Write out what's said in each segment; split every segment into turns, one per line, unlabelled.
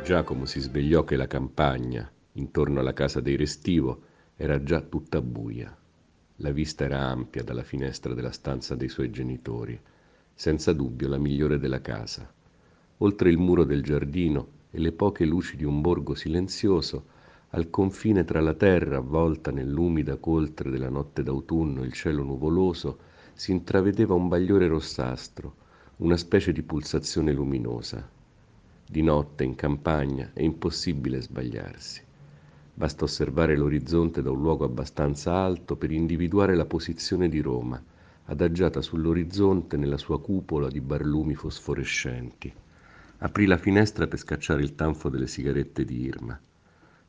Giacomo si svegliò che la campagna, intorno alla casa dei Restivo, era già tutta buia. La vista era ampia dalla finestra della stanza dei suoi genitori, senza dubbio la migliore della casa. Oltre il muro del giardino e le poche luci di un borgo silenzioso, al confine tra la terra avvolta nell'umida coltre della notte d'autunno e il cielo nuvoloso, si intravedeva un bagliore rossastro, una specie di pulsazione luminosa. Di notte in campagna è impossibile sbagliarsi. Basta osservare l'orizzonte da un luogo abbastanza alto per individuare la posizione di Roma, adagiata sull'orizzonte nella sua cupola di barlumi fosforescenti. Aprì la finestra per scacciare il tanfo delle sigarette di Irma.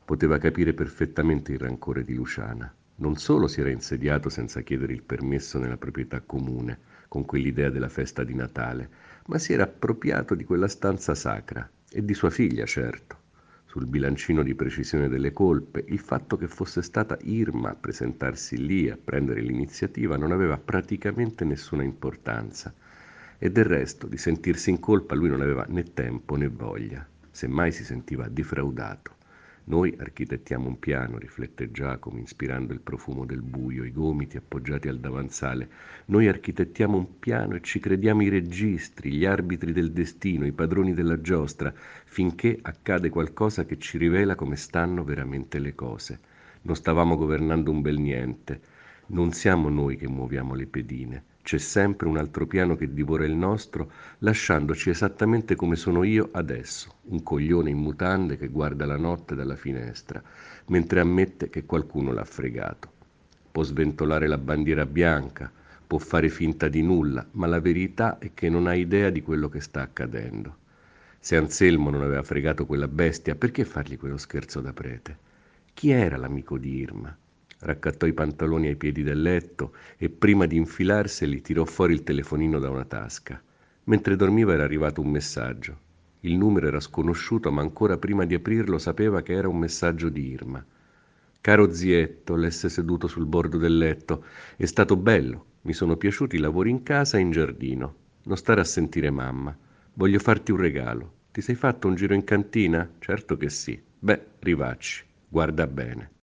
Poteva capire perfettamente il rancore di Luciana. Non solo si era insediato senza chiedere il permesso nella proprietà comune, con quell'idea della festa di Natale, ma si era appropriato di quella stanza sacra e di sua figlia, certo. Sul bilancino di precisione delle colpe, il fatto che fosse stata Irma a presentarsi lì a prendere l'iniziativa non aveva praticamente nessuna importanza. E del resto, di sentirsi in colpa lui non aveva né tempo né voglia, semmai si sentiva defraudato. Noi architettiamo un piano, riflette Giacomo, ispirando il profumo del buio, i gomiti appoggiati al davanzale. Noi architettiamo un piano e ci crediamo i registri, gli arbitri del destino, i padroni della giostra, finché accade qualcosa che ci rivela come stanno veramente le cose. Non stavamo governando un bel niente. Non siamo noi che muoviamo le pedine. C'è sempre un altro piano che divora il nostro, lasciandoci esattamente come sono io adesso, un coglione in mutande che guarda la notte dalla finestra, mentre ammette che qualcuno l'ha fregato. Può sventolare la bandiera bianca, può fare finta di nulla, ma la verità è che non ha idea di quello che sta accadendo. Se Anselmo non aveva fregato quella bestia, perché fargli quello scherzo da prete? Chi era l'amico di Irma? Raccattò i pantaloni ai piedi del letto e prima di infilarseli tirò fuori il telefonino da una tasca. Mentre dormiva era arrivato un messaggio. Il numero era sconosciuto, ma ancora prima di aprirlo sapeva che era un messaggio di Irma. Caro zietto, lesse seduto sul bordo del letto, è stato bello. Mi sono piaciuti i lavori in casa e in giardino. Non stare a sentire mamma. Voglio farti un regalo. Ti sei fatto un giro in cantina? Certo che sì. Beh, rivacci. Guarda bene.